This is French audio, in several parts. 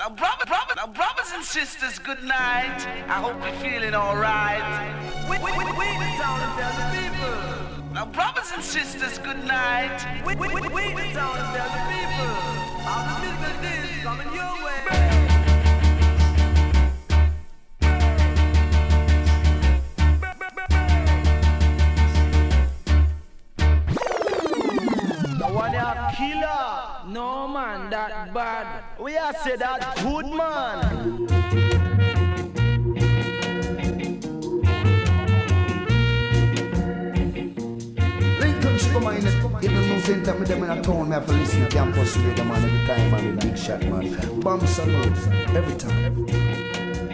Now, brother, brother, now brothers and sisters, good night. I hope you're feeling alright. We, we, we, we the town and the people. Now, brothers and sisters, good night. We, we, we, we the town and the people. The business is coming your way. killer. No man, that bad. We are say that good man. Come on, even no same time with them in a town, me have to listen to campus radio man every time, man, with big shot, man. Bomb salute, every time. Every time.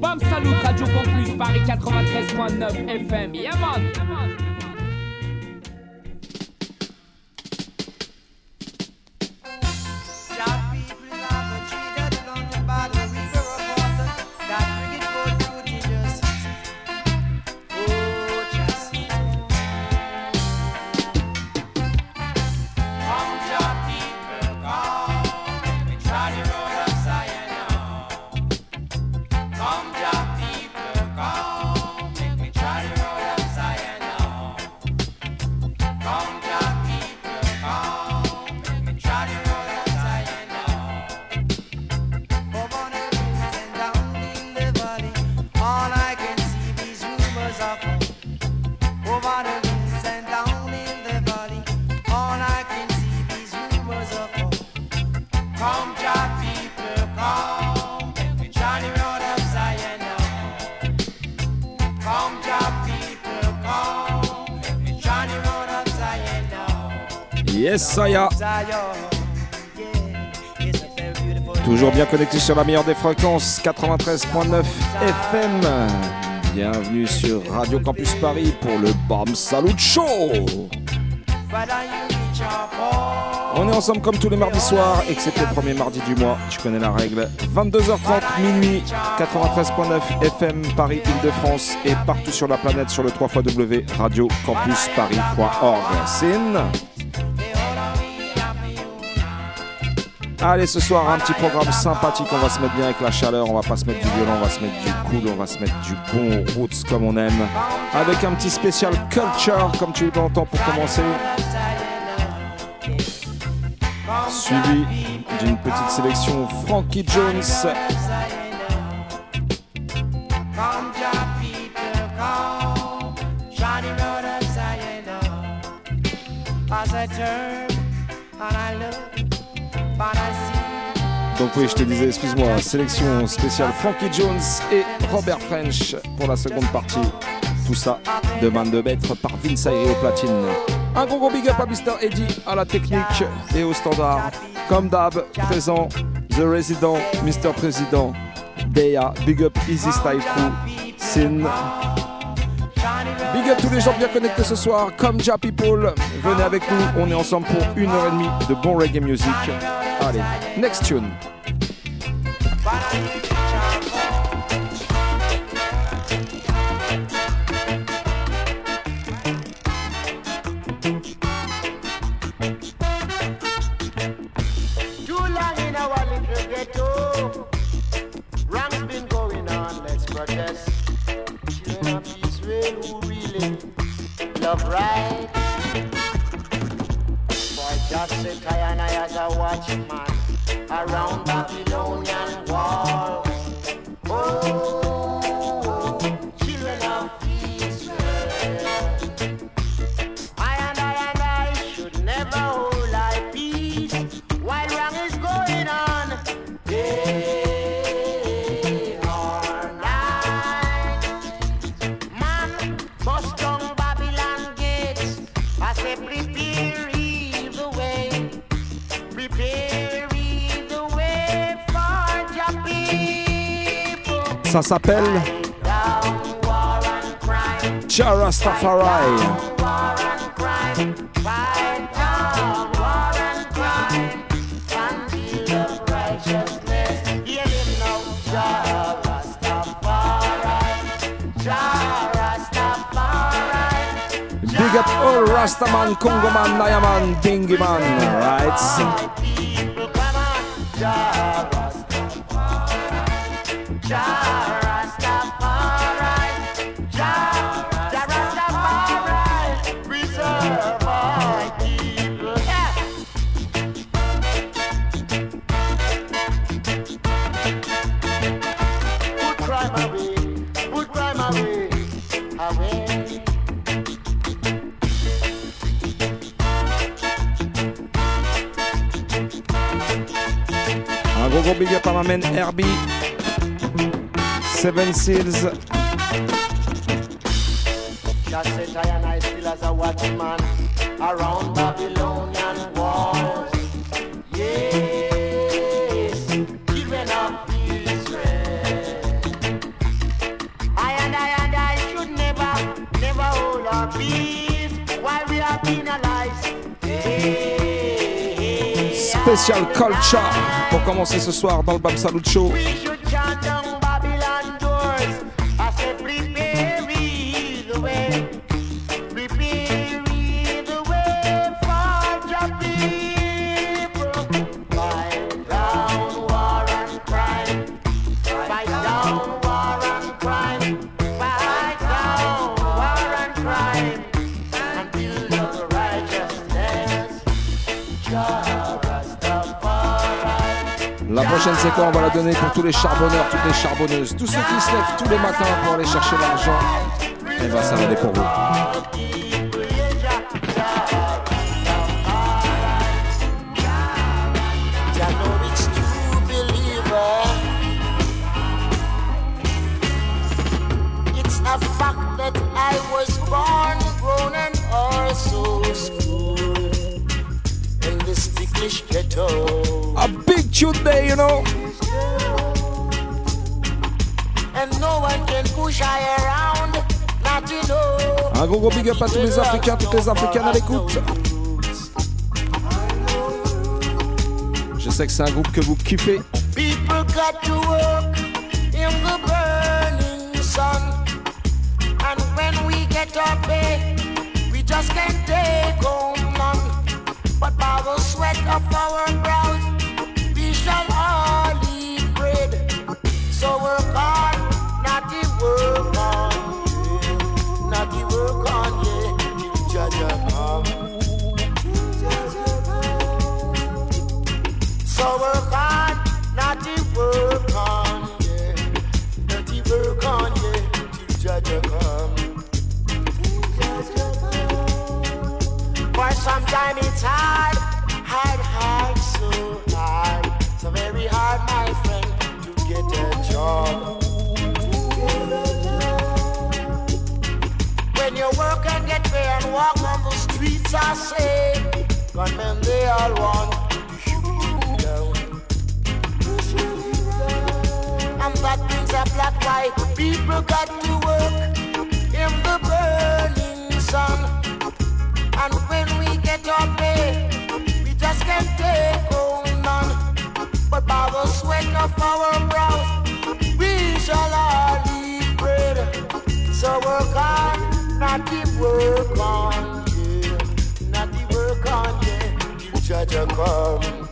Bam Salut, Radio Campus, Paris 93.9 FM. Yeah, man. Toujours bien connecté sur la meilleure des fréquences, 93.9 FM. Bienvenue sur Radio Campus Paris pour le BAM Salut Show. On est ensemble comme tous les mardis soirs, excepté le premier mardi du mois. Tu connais la règle. 22h30 minuit, 93.9 FM Paris Île-de-France et partout sur la planète sur le 3 xw Allez, ce soir, un petit programme sympathique. On va se mettre bien avec la chaleur. On va pas se mettre du violon, on va se mettre du cool, on va se mettre du bon roots comme on aime. Avec un petit spécial culture, comme tu l'entends pour commencer. Suivi d'une petite sélection Frankie Jones. Donc oui, je te disais, excuse-moi, sélection spéciale Frankie Jones et Robert French pour la seconde partie. Tout ça de main de maître par Vince et au platine. Un gros gros big up à Mr. Eddie, à la technique et au standard. Comme d'hab, présent, The Resident, Mr. Président, Deya, big up Easy Crew, Sin. Big up tous les gens bien connectés ce soir, comme Ja People. Venez avec nous, on est ensemble pour une heure et demie de bon reggae music. Next tune. man, Congo man, Naya man, Dingy man, right? Big up à ma Herbie. Seven Seals. Just I still as a watchman around Babylonian walls. Special Culture pour commencer ce soir dans le Bam Salut Show. On va la donner pour tous les charbonneurs, toutes les charbonneuses, tous ceux qui se lèvent tous les matins pour aller chercher l'argent. Et ben ça va aller pour vous. À tous les Africains, toutes les Africaines à l'écoute. Je sais que c'est un groupe que vous kiffez. People got to work in the burning sun. And when we get our pay, we just can't take home a black white people got to work in the burning sun. And when we get our pay, we just can't take home none. But by the sweat of our brows, we shall all eat bread. So work on, not the work on, yeah. Not the work on, yeah. Till Jah Jah come.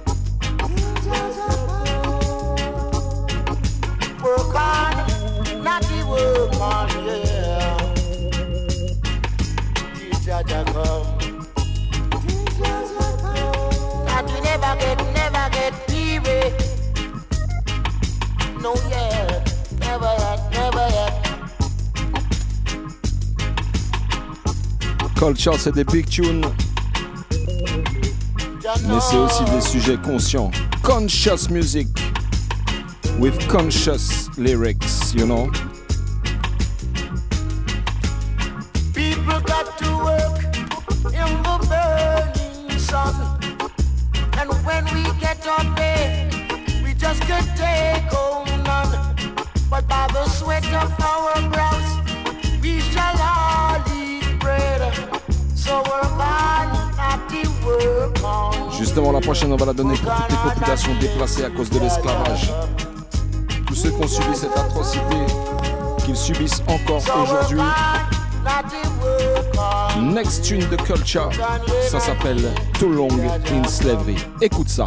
Culture, c'est des big tunes, mais c'est aussi des sujets conscients. Conscious music with conscious lyrics, you know. People got to work in the burning sun. And when we get our pay, we just can't take home none. But by the sweat of our brows, we shall all eat bread. So work on, not the work on. Justement, la prochaine, on va la donner pour toutes les populations déplacées à cause de l'esclavage. Ceux qui ont subi cette atrocité, qu'ils subissent encore aujourd'hui. Next tune de Culture, ça s'appelle Too Long in Slavery. Écoute ça.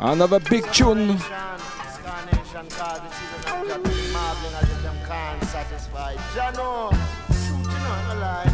Another big tune. Can't satisfy. Jah know, truth you know, I'm alive.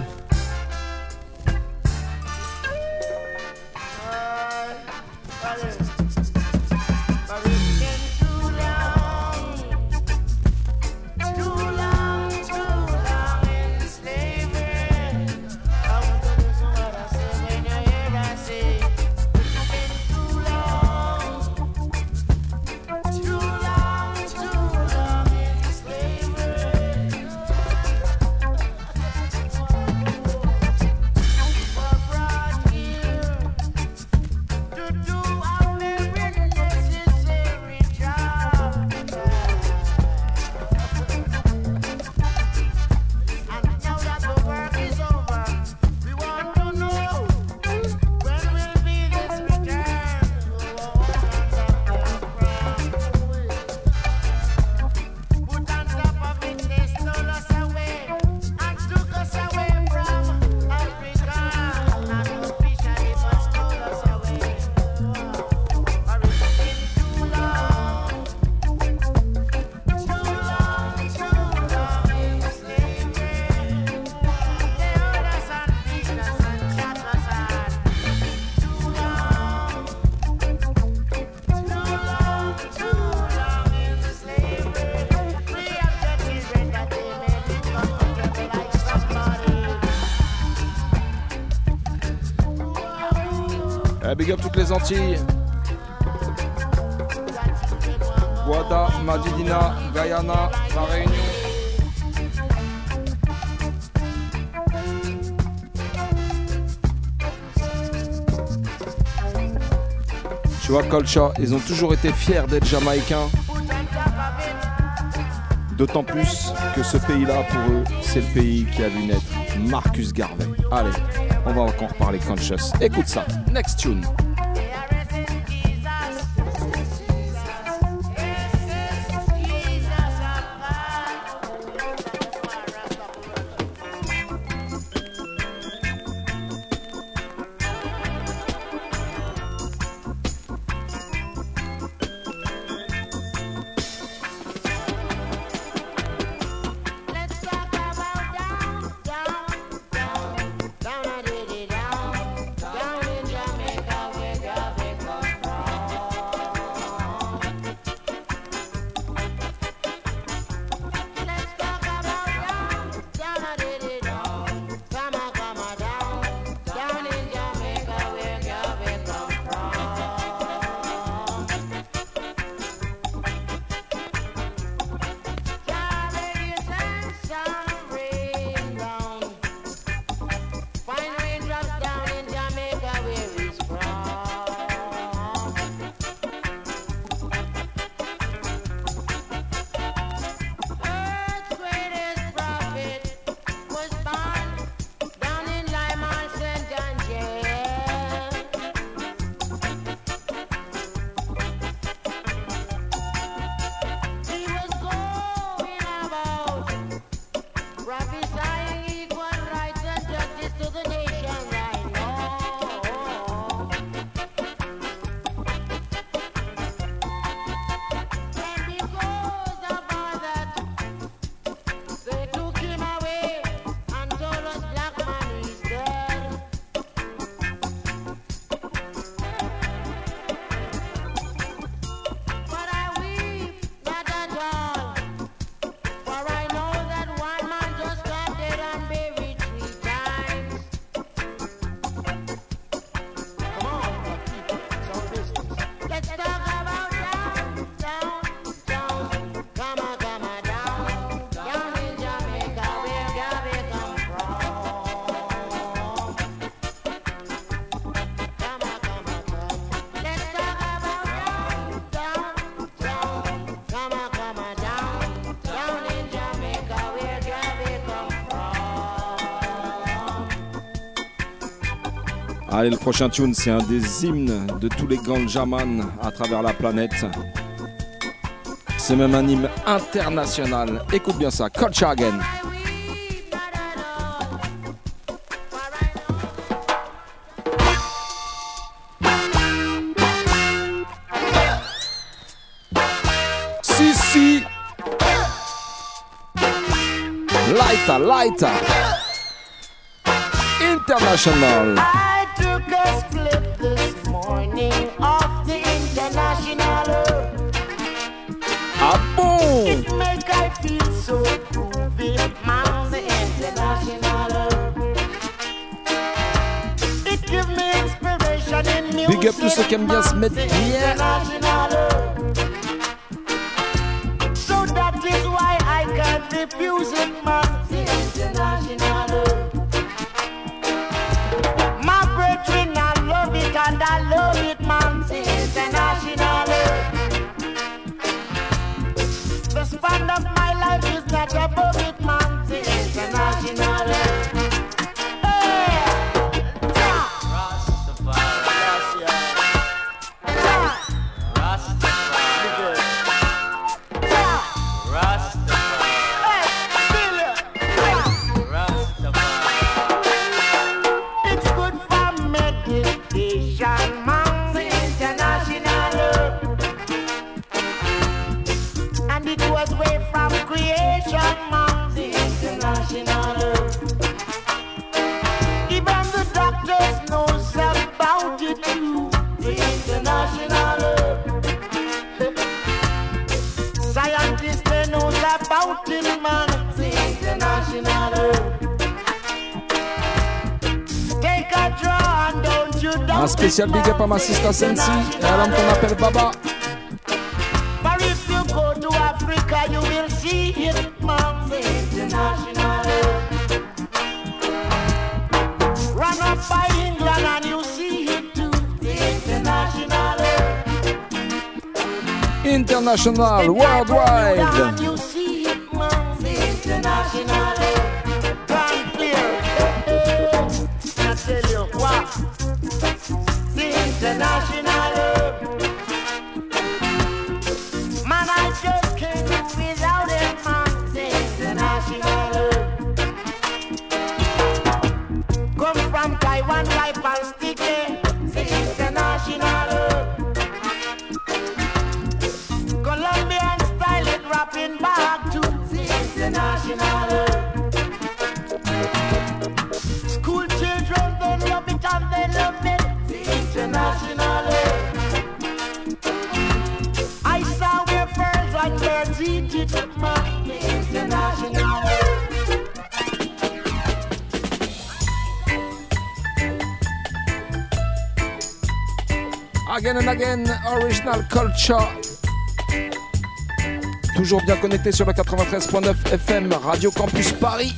Les Antilles. Guada, Madidina, Guyana, La Réunion. Tu vois, Culture, ils ont toujours été fiers d'être jamaïcains. D'autant plus que ce pays-là, pour eux, c'est le pays qui a vu naître Marcus Garvey. Allez, on va encore parler conscious. Écoute ça, next tune. Allez, le prochain tune, c'est un des hymnes de tous les ganjamans à travers la planète. C'est même un hymne international. Écoute bien ça, Coach Hagen. Si, si. Lighter, lighter. International. tous ceux qui aiment bien se mettre bien Un spécial big up à ma sister Sensi et à l'homme qu'on appelle Baba. But if you go to Africa, you will see it, Mamma International. Run up by England and you see it too, International. International, worldwide. Metal Culture. Toujours bien connecté sur la 93.9 FM, Radio Campus Paris.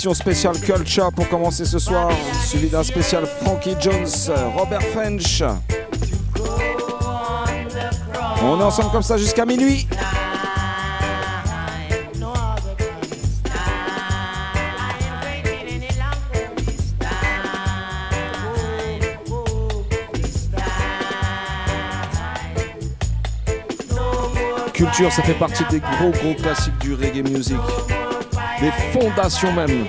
émission spéciale Culture pour commencer ce soir, suivi d'un spécial Frankie Jones, Robert French. On est ensemble comme ça jusqu'à minuit. Culture, ça fait partie des gros gros classiques du reggae music des fondations même.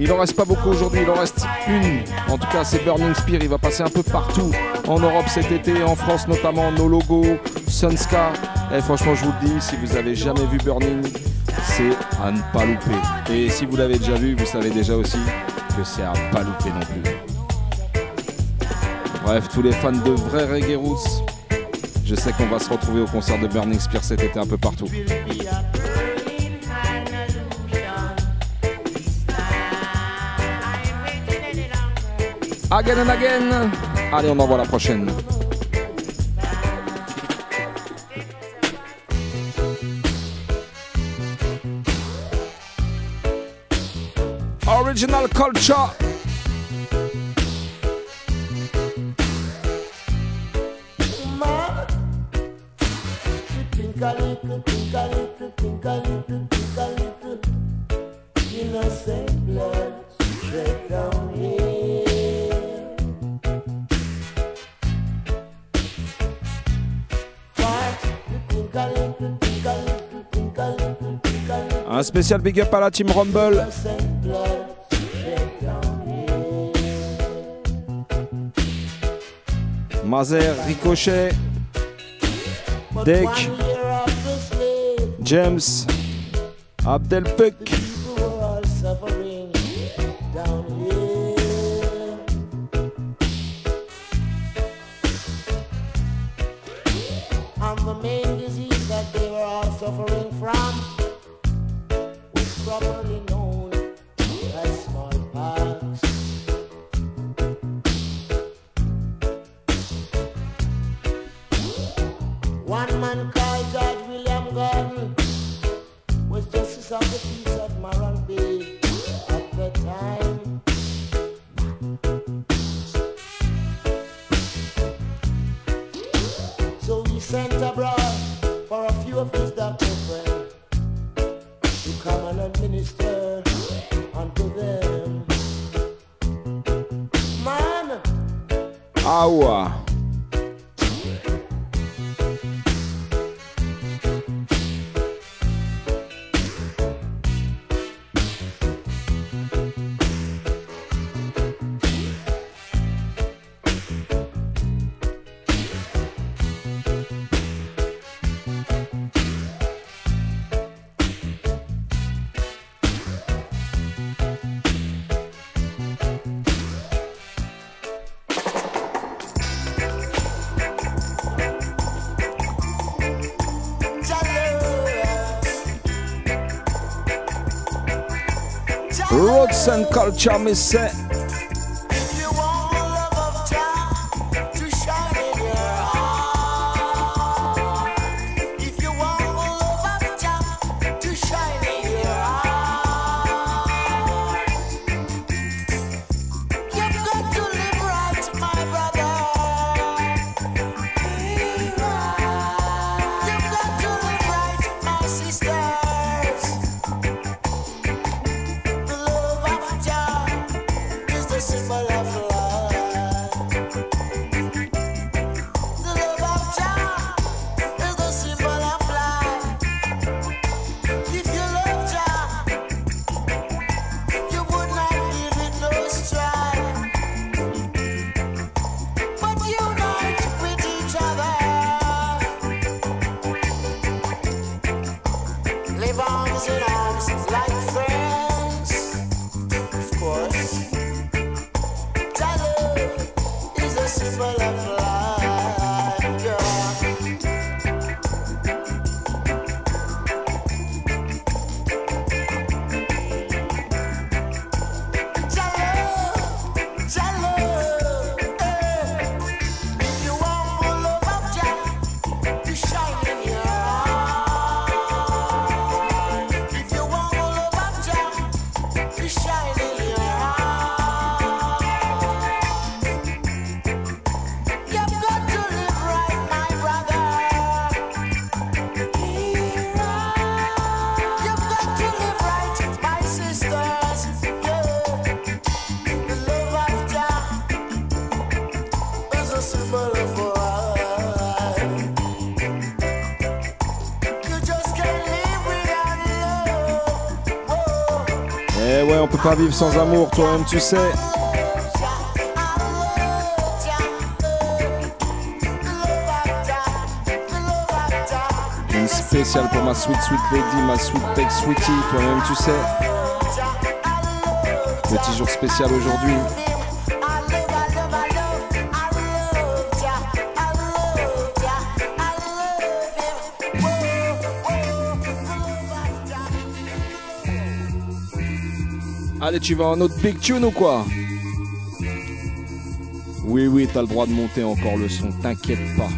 Il en reste pas beaucoup aujourd'hui, il en reste une. En tout cas, c'est Burning Spear. Il va passer un peu partout en Europe cet été, en France notamment. Nos logos, Sunska. Et franchement, je vous le dis, si vous avez jamais vu Burning, c'est à ne pas louper. Et si vous l'avez déjà vu, vous savez déjà aussi que c'est à ne pas louper non plus. Bref, tous les fans de vrai reggae roots, je sais qu'on va se retrouver au concert de Burning Spear cet été un peu partout. Again and again. Allez, on envoie la prochaine. Original culture. Spécial big up à la team Rumble. Mazer, Ricochet, Deck. James, Abdelpek. Roots and peut pas vivre sans amour, toi-même tu sais. Une spéciale pour ma sweet sweet lady, ma sweet tech sweetie, toi-même tu sais. Petit jour spécial aujourd'hui. Allez, tu vas en autre big tune ou quoi? Oui, oui, t'as le droit de monter encore le son, t'inquiète pas.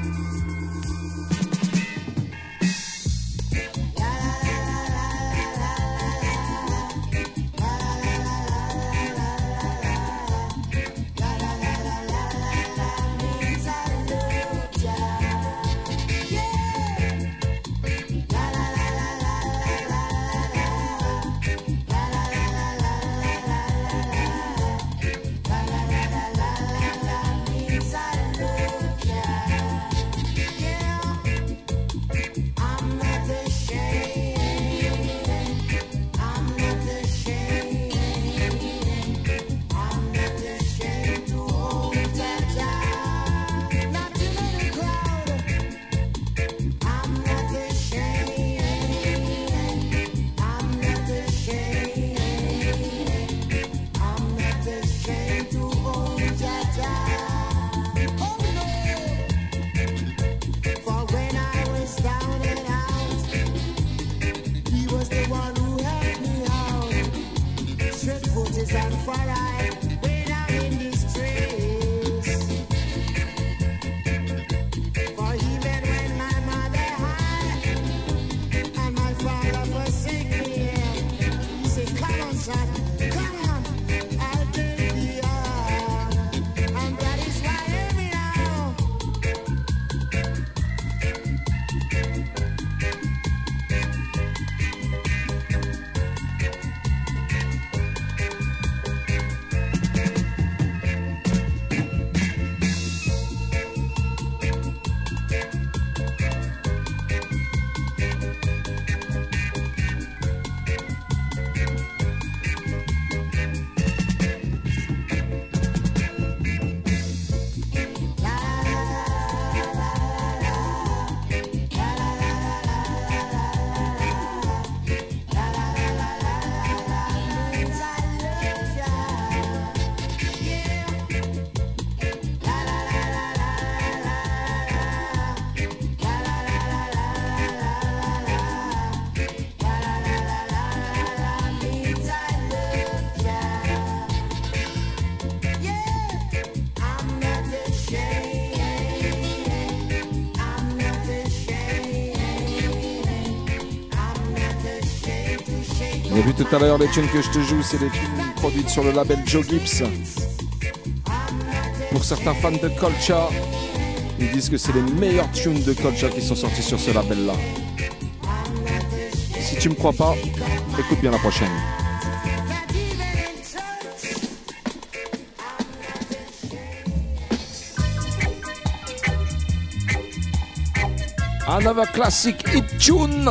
A vu tout à l'heure les tunes que je te joue, c'est des tunes produites sur le label Joe Gibbs. Pour certains fans de Culture, ils disent que c'est les meilleures tunes de Culture qui sont sorties sur ce label-là. Si tu me crois pas, écoute bien la prochaine. Another classic hit tune.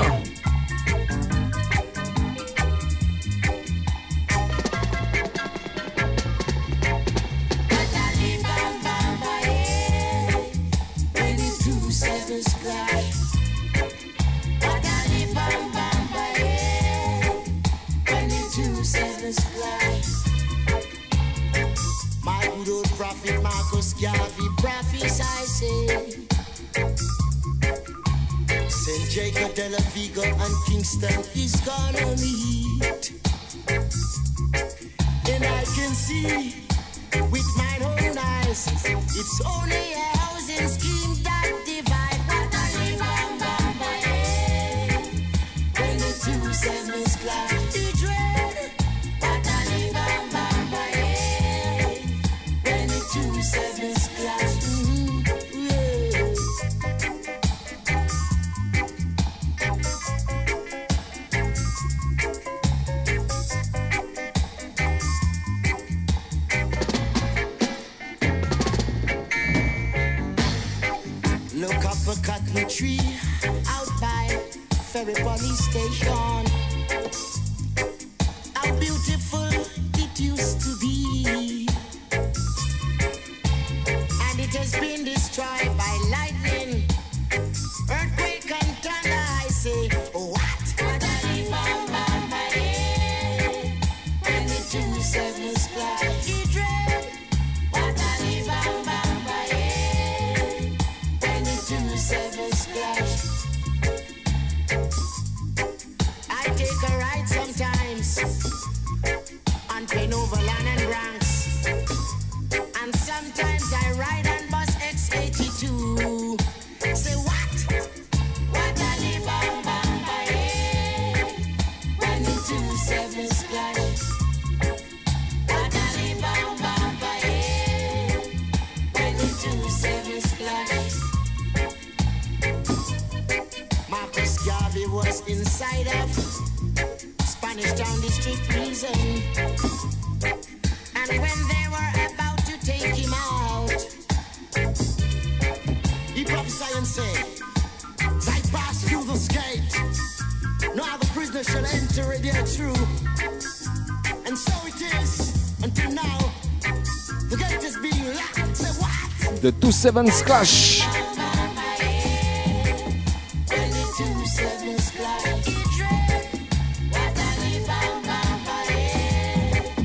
7 clash.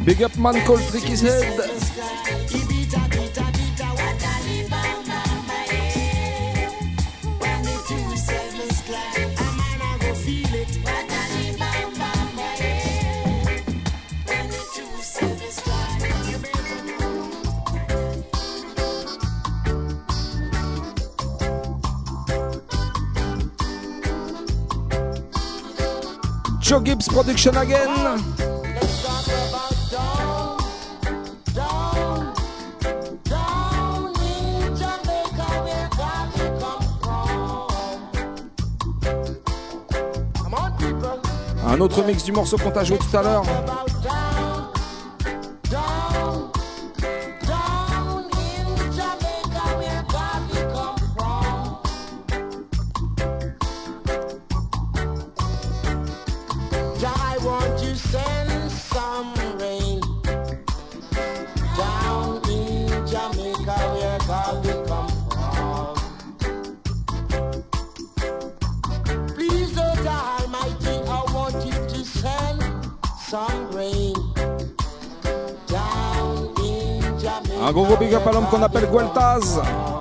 Big up man called Trick Head. Production Again. Un autre mix du morceau qu'on t'a joué tout à l'heure. Jazz.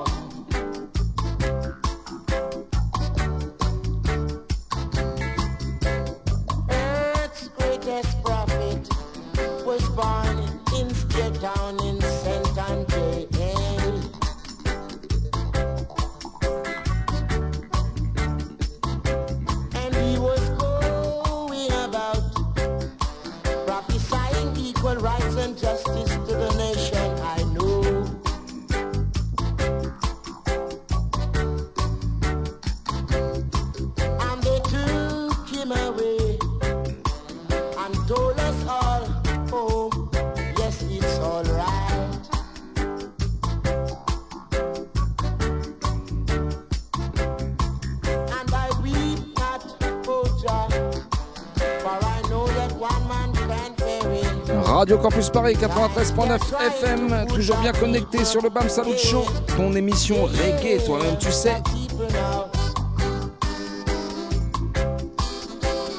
Radio Campus Paris 93.9 FM, toujours bien connecté sur le BAM Salut Show, ton émission reggae, toi-même tu sais.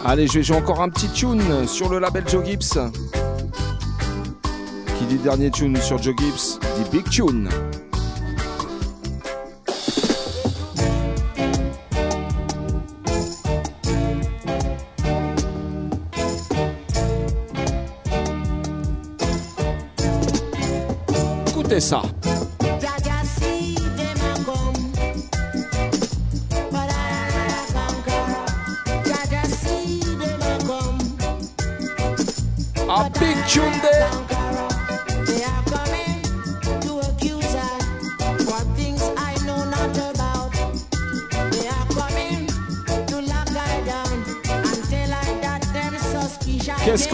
Allez, je vais jouer encore un petit tune sur le label Joe Gibbs. Qui dit dernier tune sur Joe Gibbs dit Big Tune. Écoutez ça. A big tune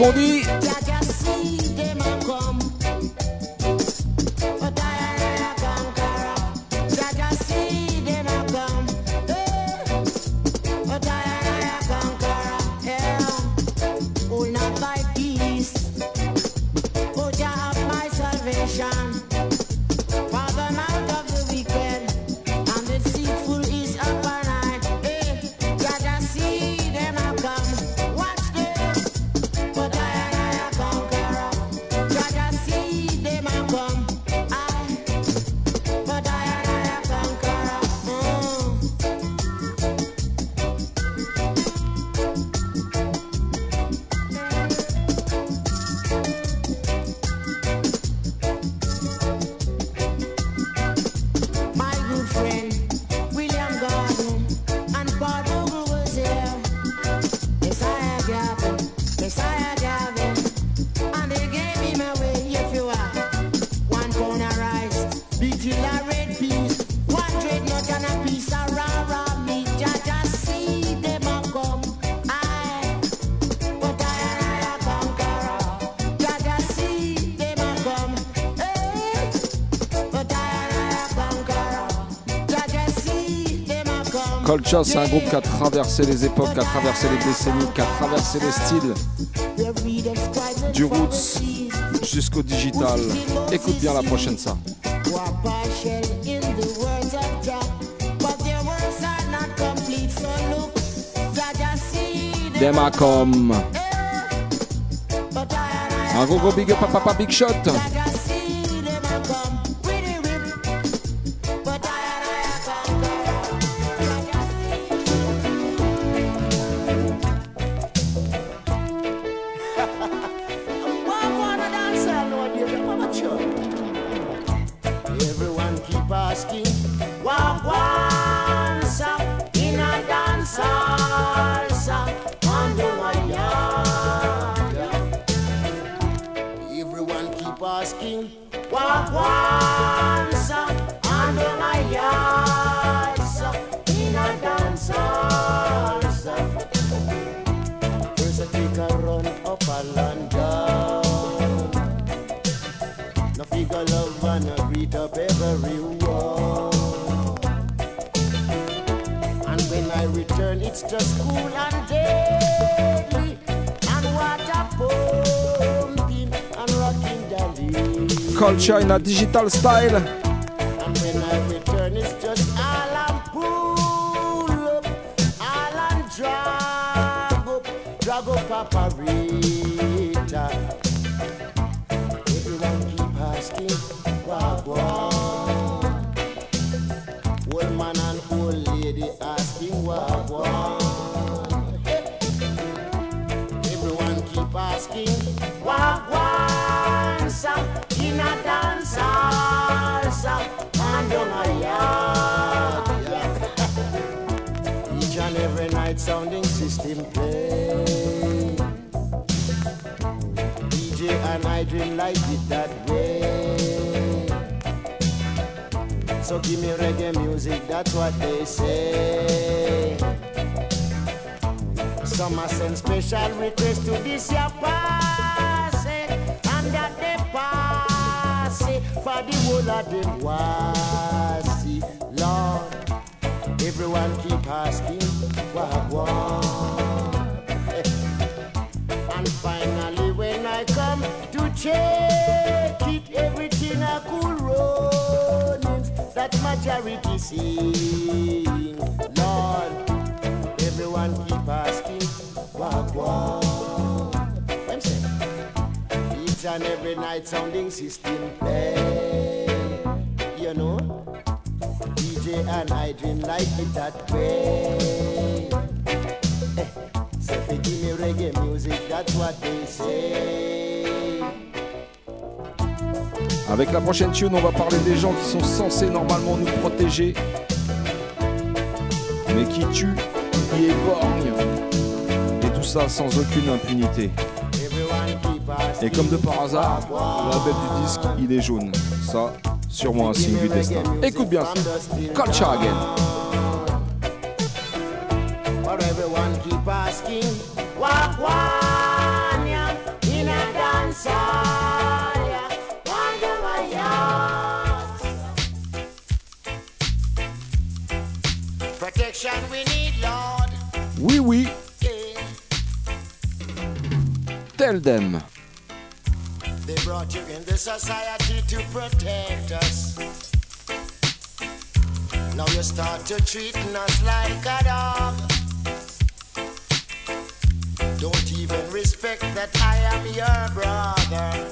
兄弟。A come. Culture, c'est un groupe qui a traversé les époques, qui a traversé les décennies, qui a traversé les styles, du roots jusqu'au digital. Écoute bien la prochaine ça. Demacom. Un gros gros big up Papa Big Shot. The Culture in a digital style. DJ and I dream like it that way. Eh, so if they give me reggae music, that's what they say. Avec la prochaine tune, on va parler des gens qui sont censés normalement nous protéger, mais qui tuent, qui éborgnent, et tout ça sans aucune impunité. Et comme de par hasard, le label du disque, il est jaune. Ça, sûrement un signe du destin. Écoute bien. Culture again. But everyone keep asking, what one yeah, in a dance hall, yeah, wonder my yard. Protection we need, Lord. Oui, oui, tell them. Brought you in the society to protect us. Now you start to treating us like a dog. Don't even respect that I am your brother.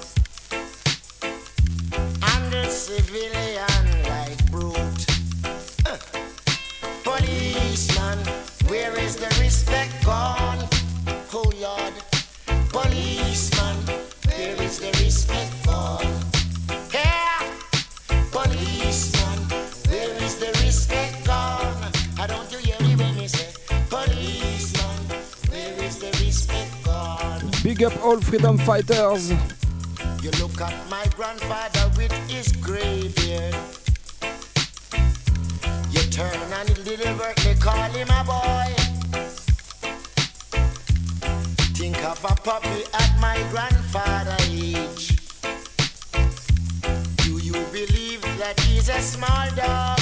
And a civilian like brute. Uh. Policeman, where is the respect gone? Oh Lord, policeman, big up all freedom fighters. You look at my grandfather with his graveyard. You turn and deliberately call him a boy. Think of a puppy at my grandfather age. Do you believe that he's a small dog?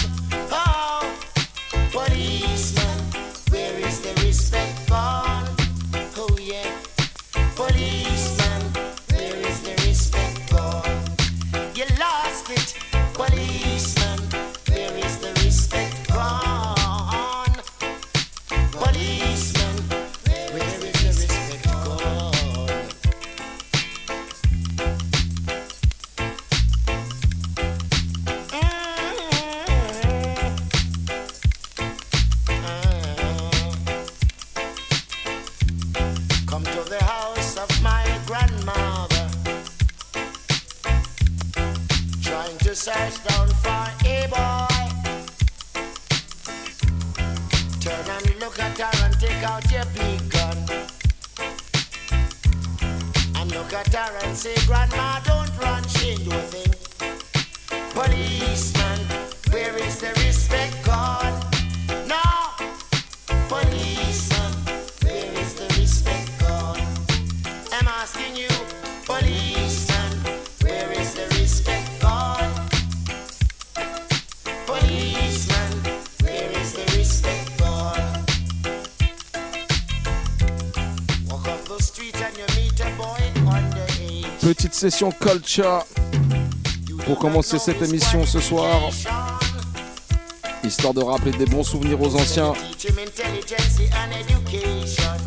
Out your big gun. And look at her and say, Grandma, don't run, she ain't a thing. Policeman, session culture pour commencer cette émission ce soir, histoire de rappeler des bons souvenirs aux anciens.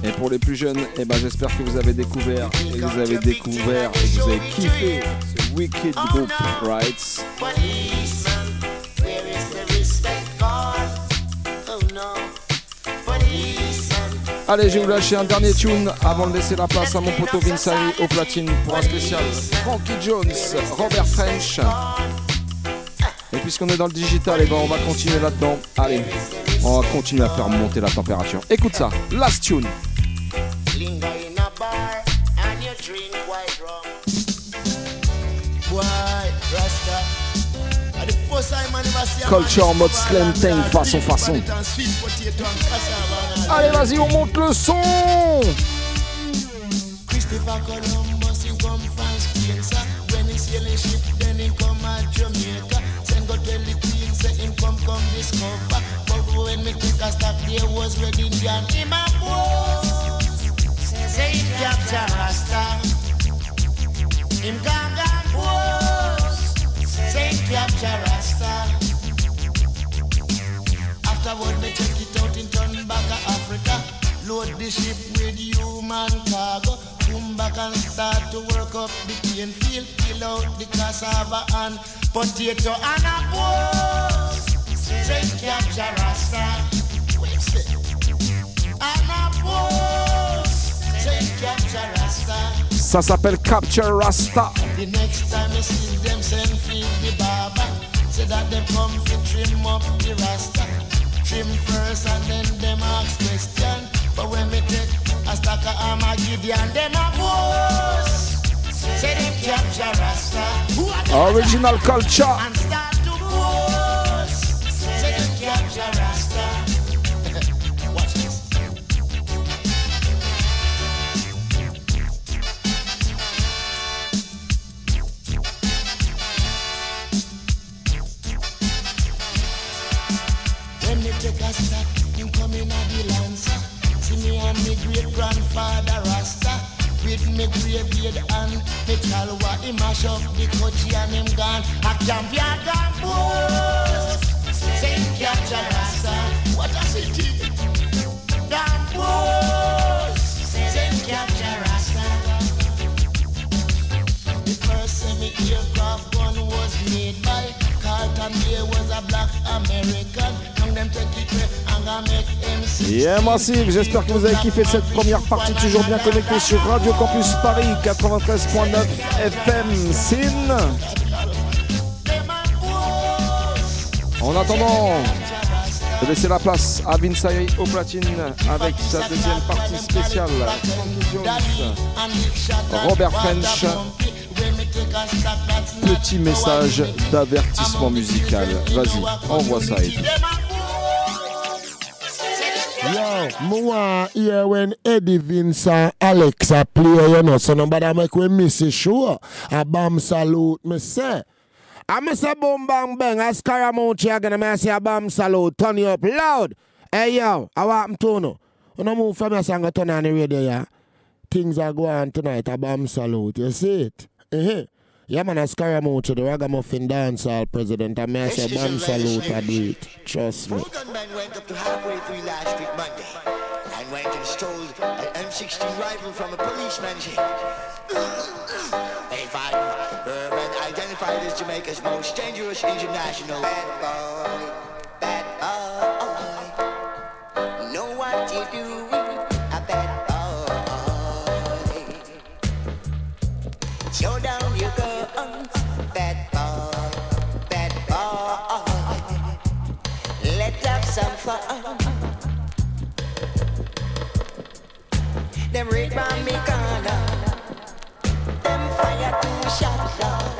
Et pour les plus jeunes, eh ben, j'espère que vous avez découvert et vous avez découvert et vous avez kiffé ce Wicked Group Rights. Allez, je vais vous lâcher un dernier tune avant de laisser la place à mon poteau Vincent au platine pour un spécial Frankie Jones, Robert French. Et puisqu'on est dans le digital, eh ben, on va continuer là-dedans. Allez, on va continuer à faire monter la température. Écoute ça, last tune. Culture mode slam and façon, façon. Allez, vas-y, on monte le son. Christopher take it out in back to Africa. Load the ship with human cargo. Come back and start to work up the cane field. Kill out the cassava and potato and a pose. Say capture Rasta. And a capture Rasta. Ça s'appelle Capture Rasta. The next time you see them send feed the barber Say that them come to trim up the rasta Trim first and then them ask question. But when me take a stack of Armageddon Them a boast Say them capture rasta. Who are the Original culture. and start to Say them capture rasta see. Yeah, massive, j'espère que vous avez kiffé cette première partie, toujours bien connecté sur Radio Campus Paris 93.9 FM SIN. En attendant de laisser la place à Vinsay au platine avec sa deuxième partie spéciale, Robert French. Petit message d'avertissement musical. Vas-y, envoie ça. I miss a boom bang bang, a Scaramucci again, I say a bomb salute, turn you up loud. Hey yo, I want to know. When I move from your song, I turn on the radio, yeah. Things are going tonight, a bomb salute, you see it? Uh-huh. Yeah, man, a Scaramucci, the ragamuffin dancehall president, I say bomb salute, I do it. Trust me. Went up to halfway through last week Monday and went and stole an M16 rifle from a policeman's head. They found her and identified as Jamaica's most dangerous international bad boy. Bad boy. Know what you do, a bad boy. Down bad boy, bad boy. Let's some fun. Them raid by me corner. Them fire two shot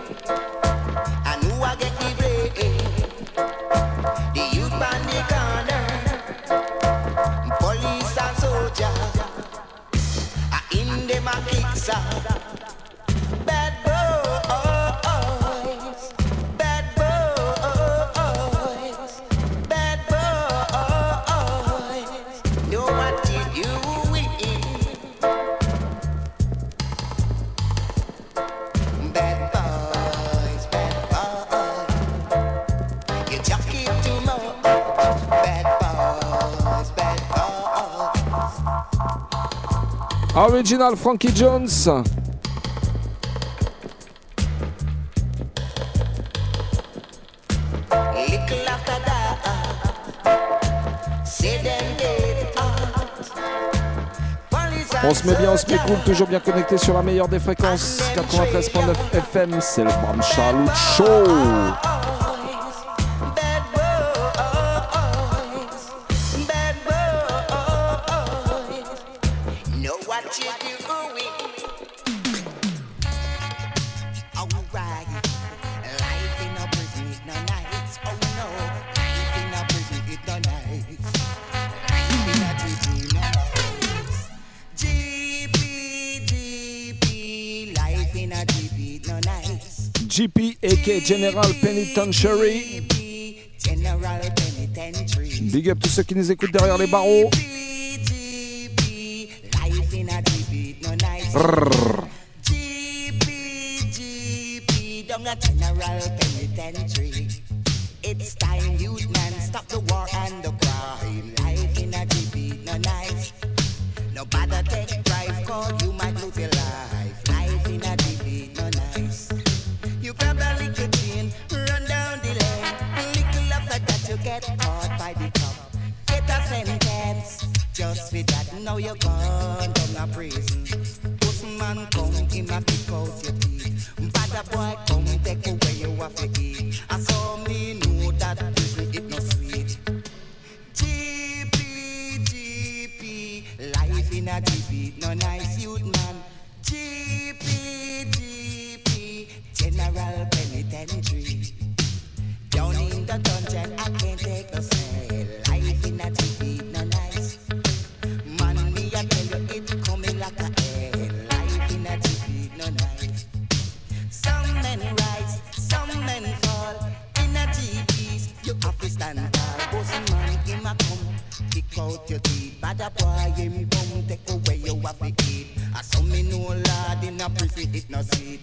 Original Frankie Jones. On se met bien, on se met cool, toujours bien connecté sur la meilleure des fréquences. 93.9 FM, c'est le Bram Charlotte Show. General Penitentiary. Big up tous ceux qui nous écoutent derrière les barreaux. Brrr. Out your teeth. Bad boy, him come, take away your to eat. I saw me know lad in a prison, it no sweet.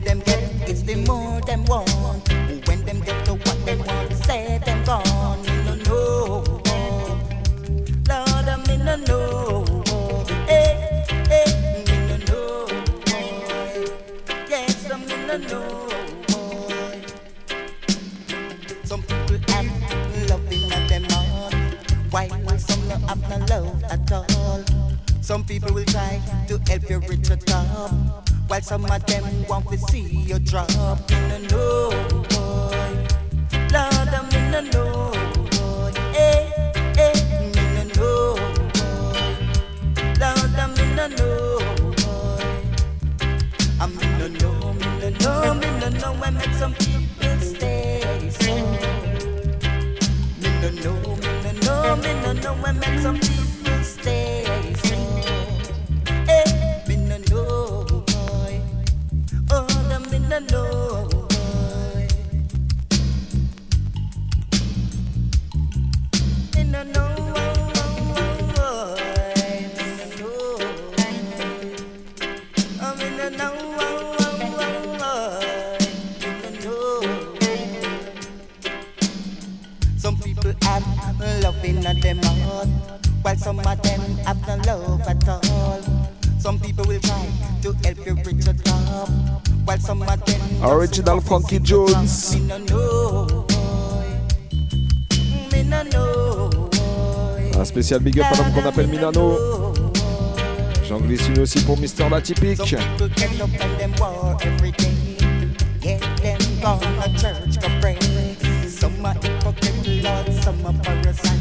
More them get, it's the more them want. When them get to what they want, say them gone. Me no know, Lord, I me no know. Eh, eh, me no know. Yes, I me no know. Some people have loving at them some have no love at all. Some people will try to help you reach the top, while some of them want to see you drop. Me no know, boy. Lord, I me no know, boy. Eh, eh, me no know, boy. Lord, I me no know, boy. I me no know, me no know, me no know. I make some people stay so. Me no know, me no know, me no know. I make some people boy. Un spécial big up qu'on appelle Minano. J'en glisse une aussi pour Mister La Typique. Some people get up and them war every day. Get them gone to church to pray. Some are hypocrite, Lord, some are parasite.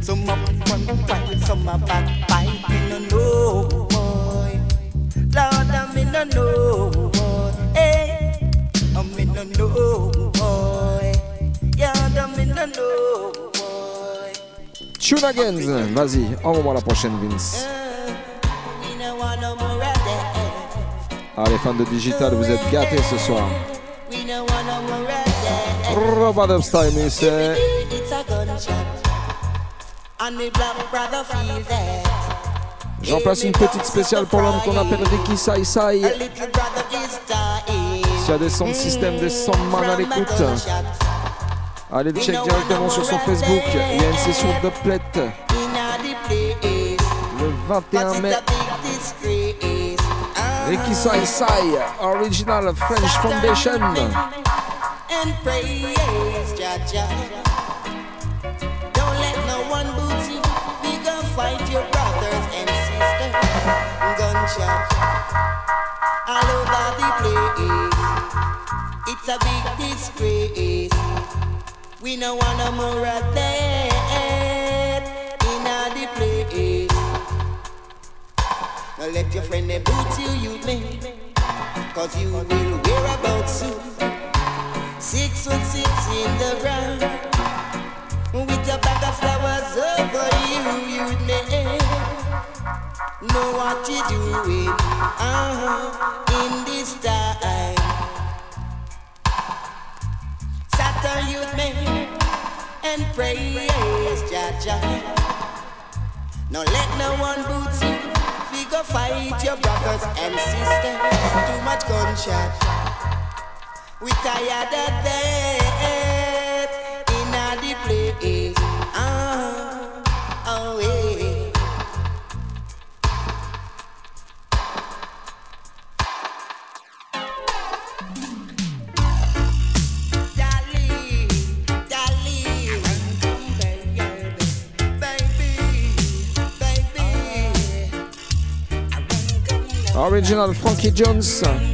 Some up front while some are backbite. Me no know, boy. Lord, I me no know, Vas-y, envoie-moi la prochaine, Vince. Ah, les fans de digital, vous êtes gâtés ce soir. Robot Upstyle, mais. J'en place une petite spéciale pour l'homme qu'on appelle Ricky Sai Sai. S'il y a des sound system, des soundman à l'écoute, Allez le check directement sur son Facebook. Il y a une session d'oplette le 21 mai. Ah. Ricky Sai Sai, Original French Foundation. Et praise. Don't let no one booty. We go fight your brothers and sisters. Gunshot all over the place. It's a big disgrace. We no want no more of that in the place. Now let your friend them boot you, you may, cause you will wear about soon. Six foot six in the ground, with a bag of flowers over you, you may. Know what you're doing uh-huh, in this time. Father you've and praise Jaja. Now let no one boot you. We go fight your brothers and sisters. Too much gunshot. We tired of that in the place. Ah. Original Frankie Jones.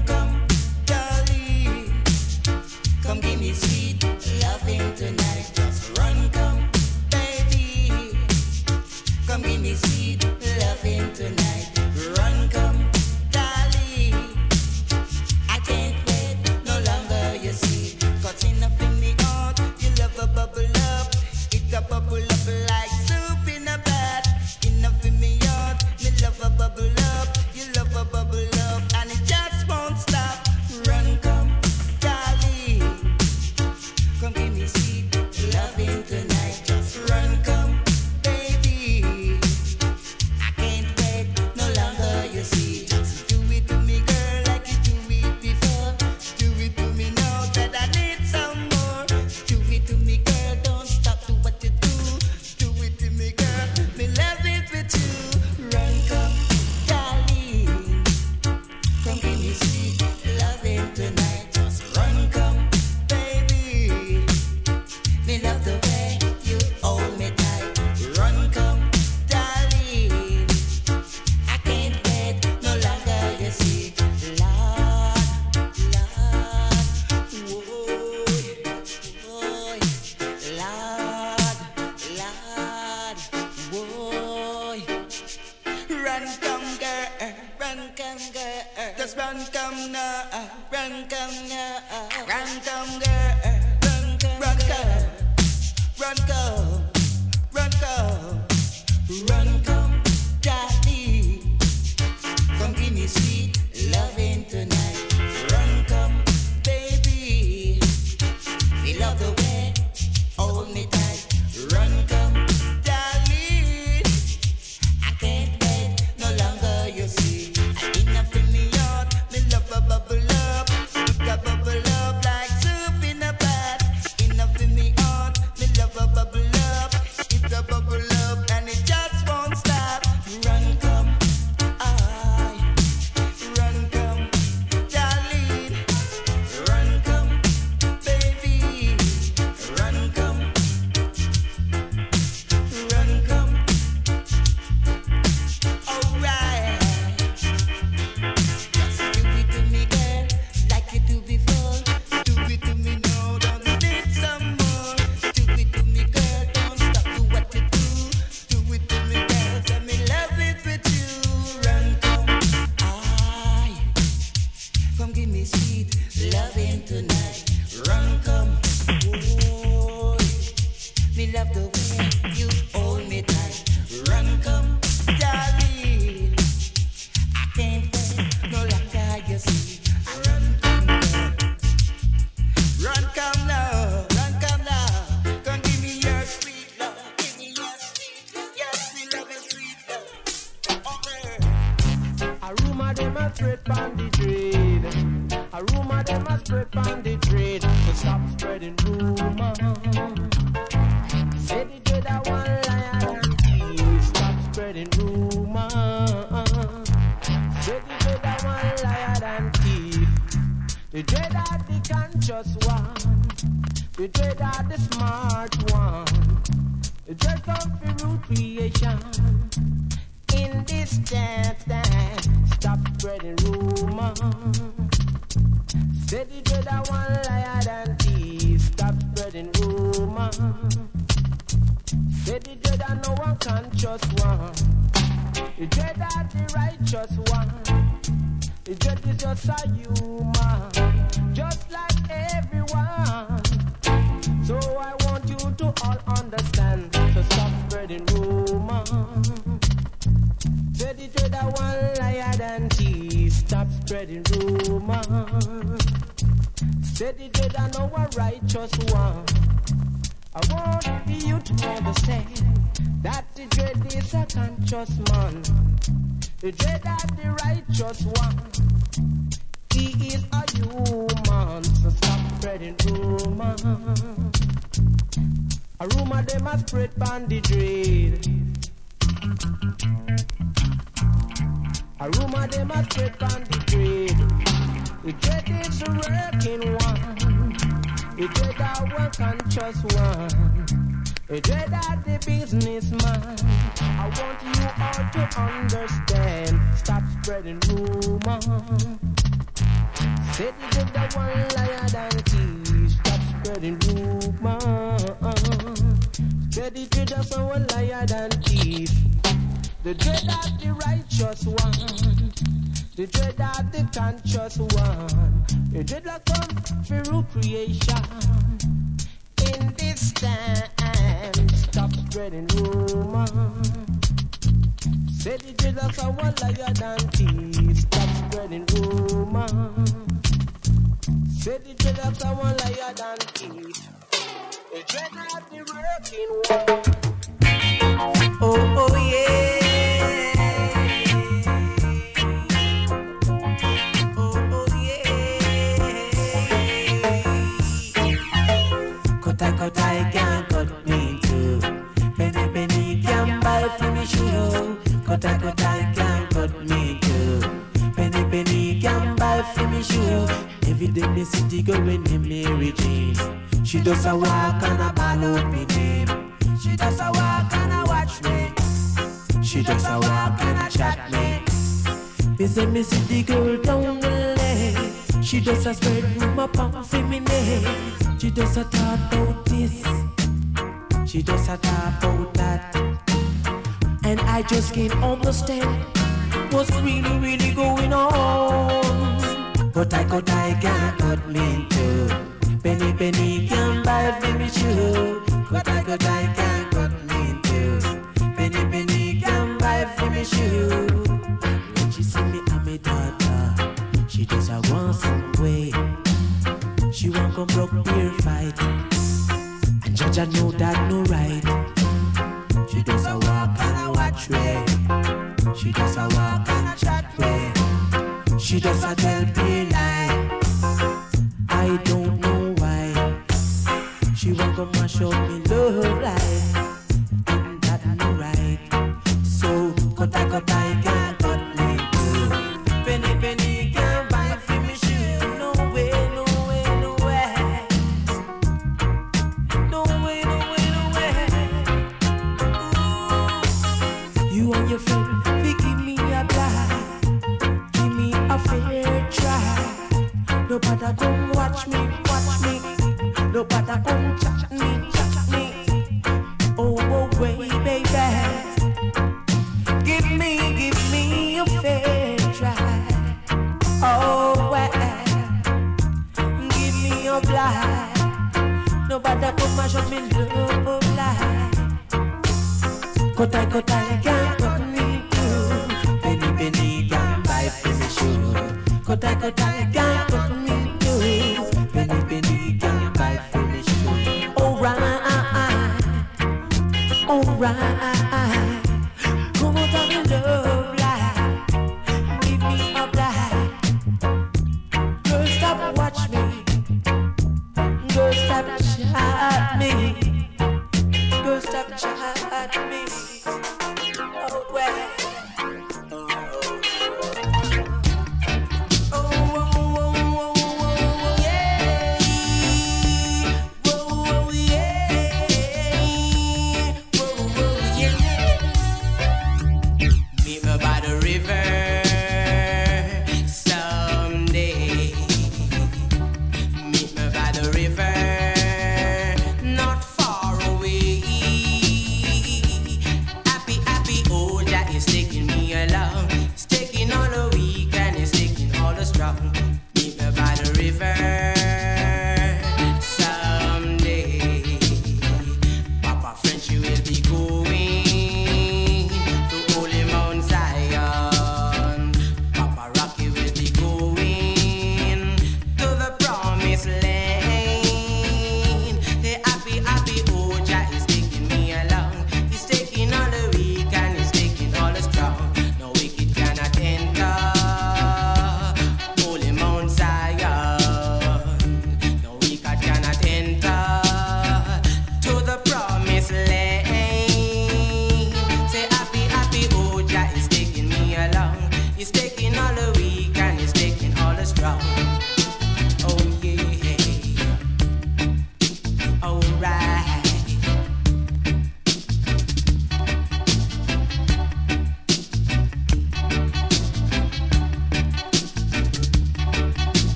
All understand. So stop spreading rumor. Say the dreader one liar than thieves. Stop spreading rumor. Say the dreader no a righteous one. I want you to understand that the dread is a conscious man. The dread of the righteous one. He is a human, so stop spreading rumor. A rumor they must spread on the dread. A rumor they must spread on the dread. The dread is a working one. The dread of one conscious one. The dread of the businessman. I want you all to understand. Stop spreading rumor. Say the dread of one liar than thieves. Stop spreading rumor. Say the dread of someone liar than thieves. The dread of the righteous one. The dread of the conscious one. The dread of come through creation. In this time, stop spreading rumor. Say the dread of someone liar than thieves. Stop spreading rumor. Say the dread of someone liar than thieves. Oh, oh yeah. Cut I can't cut me too. Penny penny can buy for me shoe. Can't cut me too. Penny penny can buy for me shoe. Every day the city when they Mary Jane. She does a walk and a ball up me name. She does a walk and a watch me. She does a walk and a chat me. Me say me see the girl down the lane. She does a spread rumor pump for me name. She does a talk about this. She does a talk about that. And I just can't understand what's really, really going on. But I cut I can't cut me too. Penny penny can buy for me shoe. But I cut I can't cut me too. Penny penny can buy for me shoe. When she see me me daughter, she just a want some way. She want come broke beer fight. And judge I know that no right. She does a walk and a watch way. She does a walk and a chat way. She does a tell me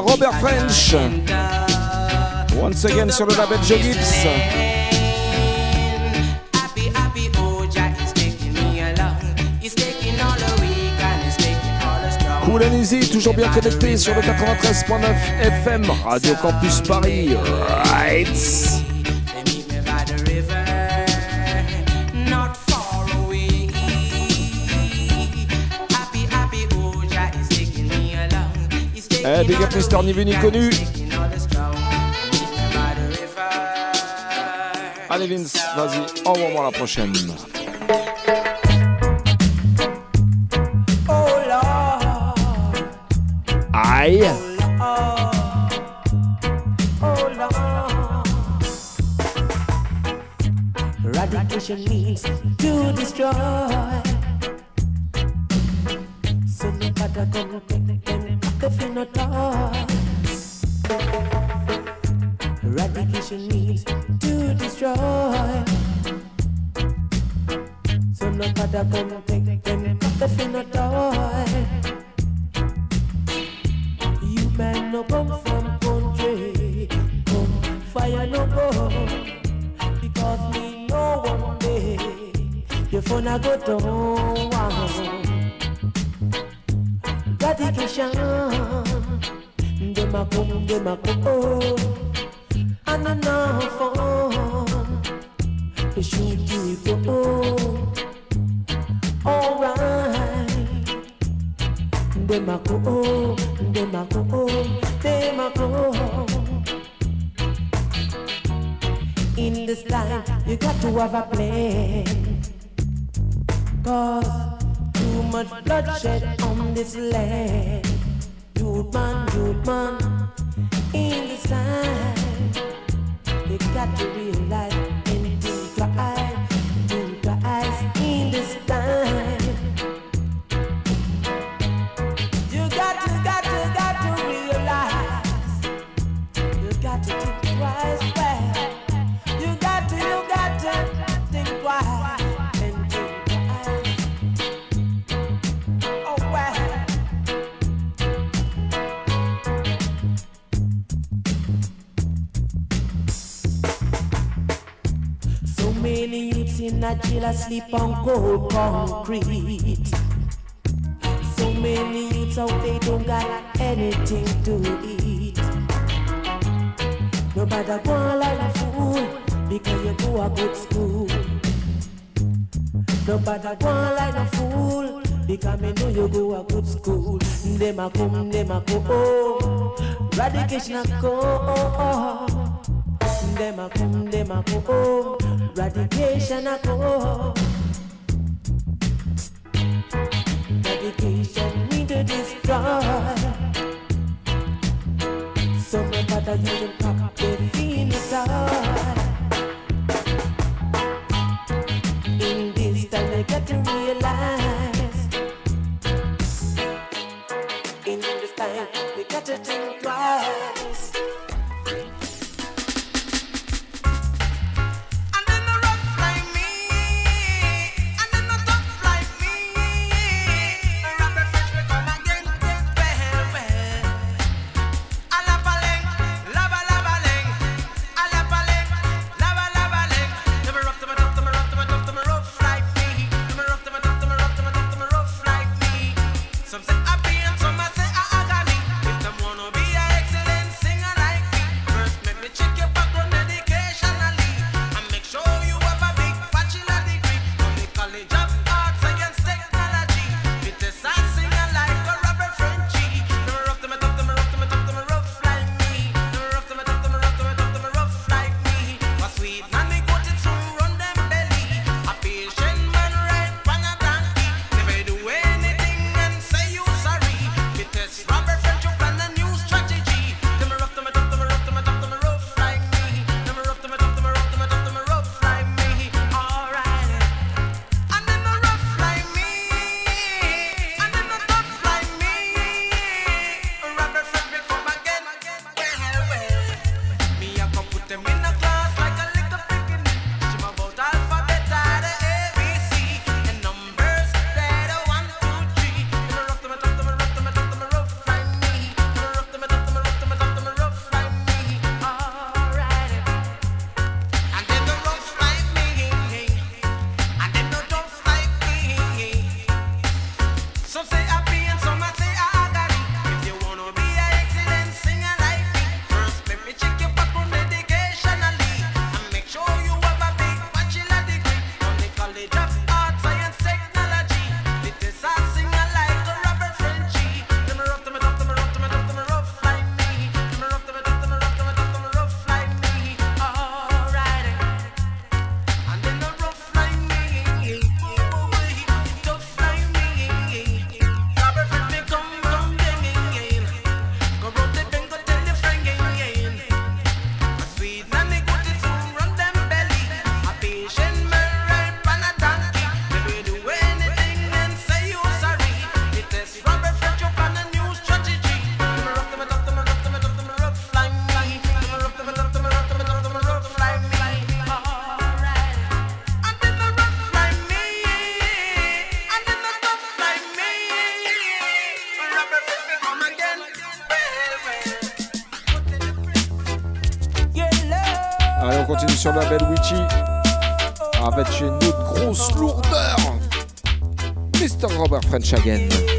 Robert French. Once again sur le label Joe Gibbs. Cool and easy, toujours bien connecté sur le 93.9 FM, Radio Campus Paris. Right. Ouais, big ni vu ni connu. Allez Vince, vas-y, envoie-moi la prochaine. alright. Dem a go dem a go dem a go. In this life, you got to have a plan. Cause too much bloodshed on this land. Youth man, youth man, in this life, you got to be Not chill asleep on cold concrete. So many youths out they don't got anything to eat. Nobody go like a fool because you go a good school. Nobody go like a fool because me know you go a good school. Dem a come, dem a go. Oh, radication a go. Oh. Them a come, dem a go. Oh. Radiation at all. Radiation we to destroy. Some of us are using pop label Witchy avec une autre grosse lourdeur Mr. Robert French again.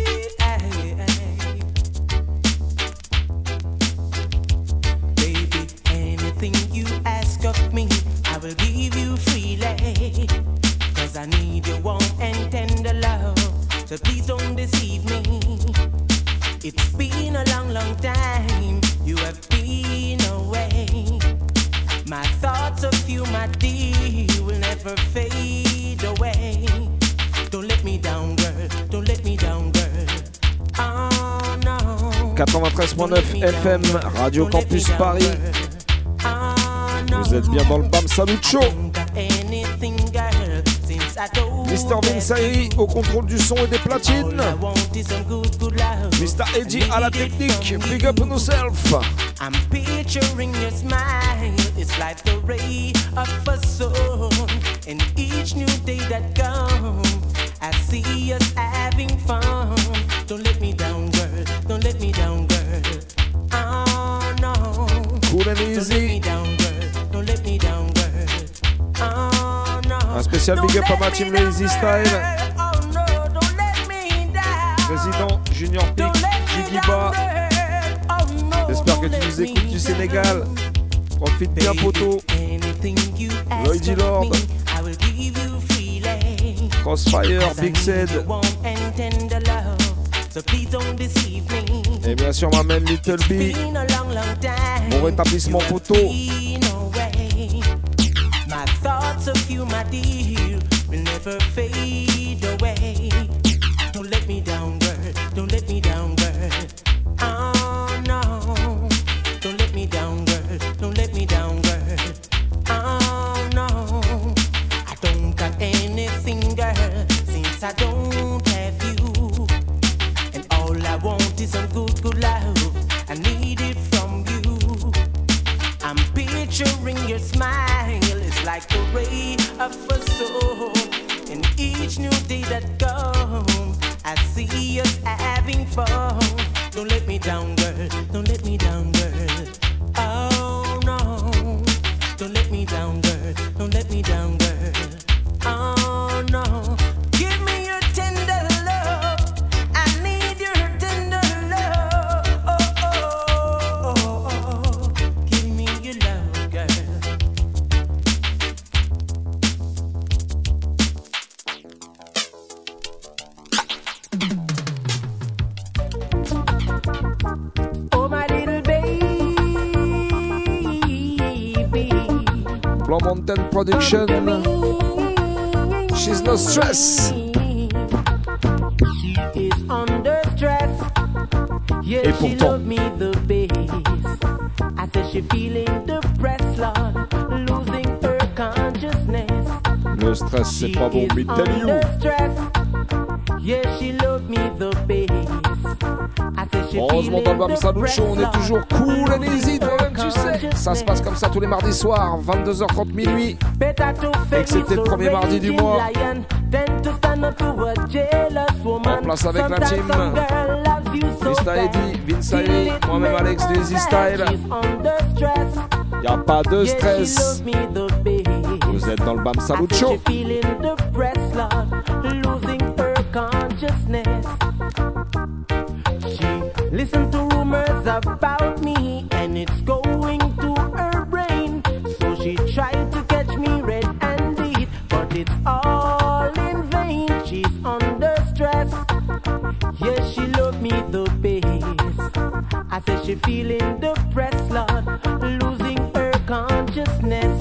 FM, Radio Campus Paris. Vous êtes bien dans le BAM Salut Mr. Vinsaï e, au contrôle du son et des platines. Mr. Eddie à la technique. Big up on yourself. I'm picturing your smile. It's like the ray of a soul. And each new day that comes, I see us having fun. Don't let me down, girl. Don't let me down, girl. Un spécial big up à ma team Lazy Style. Président Junior Pic, Jigiba. J'espère que tu nous écoutes du Sénégal. Profite bien, poteau. Lloyd Lord. Crossfire, Big Sed so please Et eh bien sûr, ma même Little B. Bon rétablissement photo. My thoughts of you, my dear, will never fade. Et pourtant. Le stress, c'est pas bon, mais tell you. Heureusement, dans le Sam Show, on est toujours cool and easy, toi-même, tu sais. Ça se passe comme ça tous les mardis soirs, 22h30 minuit. Excepté le premier mardi du mois. En place avec la team. Vista Eddy, Vince moi-même Alex du Z-Style. Y'a pas de stress. Vous êtes dans le BAM Salut Listen to rumors about Says she feeling depressed, Lord, losing her consciousness.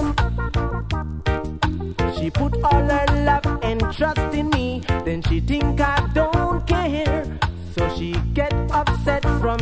She put all her love and trust in me, then she think I don't care. So she get upset from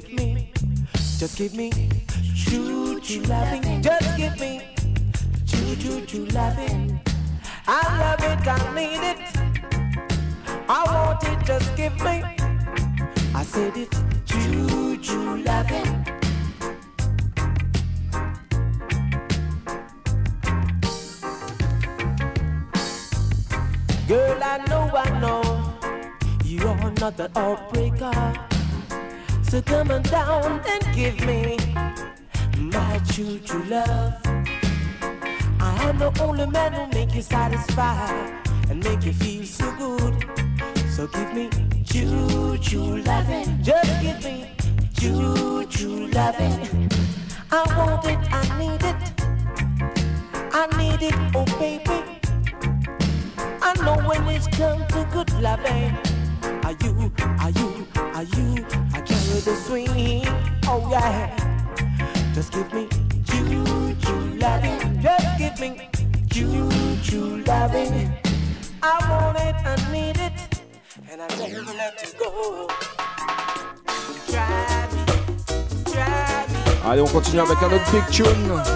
give me, just give me, avec un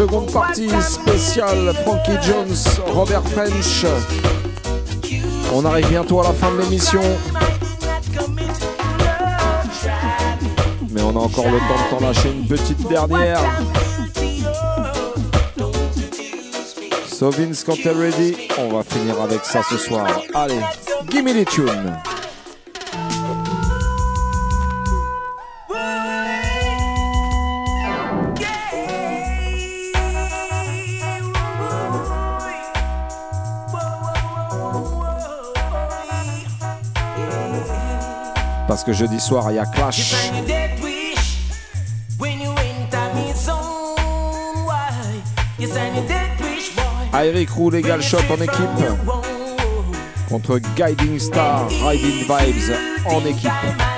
Seconde partie spéciale Frankie Jones, Robert French. On arrive bientôt à la fin de l'émission. Mais on a encore le temps de t'en lâcher une petite dernière. So quand t'es ready, on va finir avec ça ce soir. Allez, give me the Parce que jeudi soir, il y a Clash. Boy. Eric Roux, Legal Shop en équipe. Contre Guiding Star, Riding Vibes en équipe.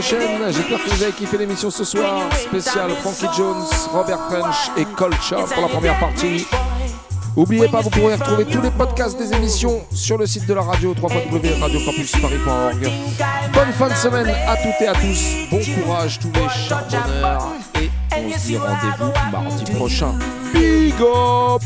Prochaine. J'espère que vous avez kiffé l'émission ce soir. Spécial Frankie Jones, Robert French et Culture pour la première partie. N'oubliez pas, vous pourrez retrouver tous les podcasts des émissions sur le site de la radio www.radiocampusparis.org. Bonne fin de semaine à toutes et à tous. Bon courage, tous les charbonneurs. Et on se dit rendez-vous mardi prochain. Big up!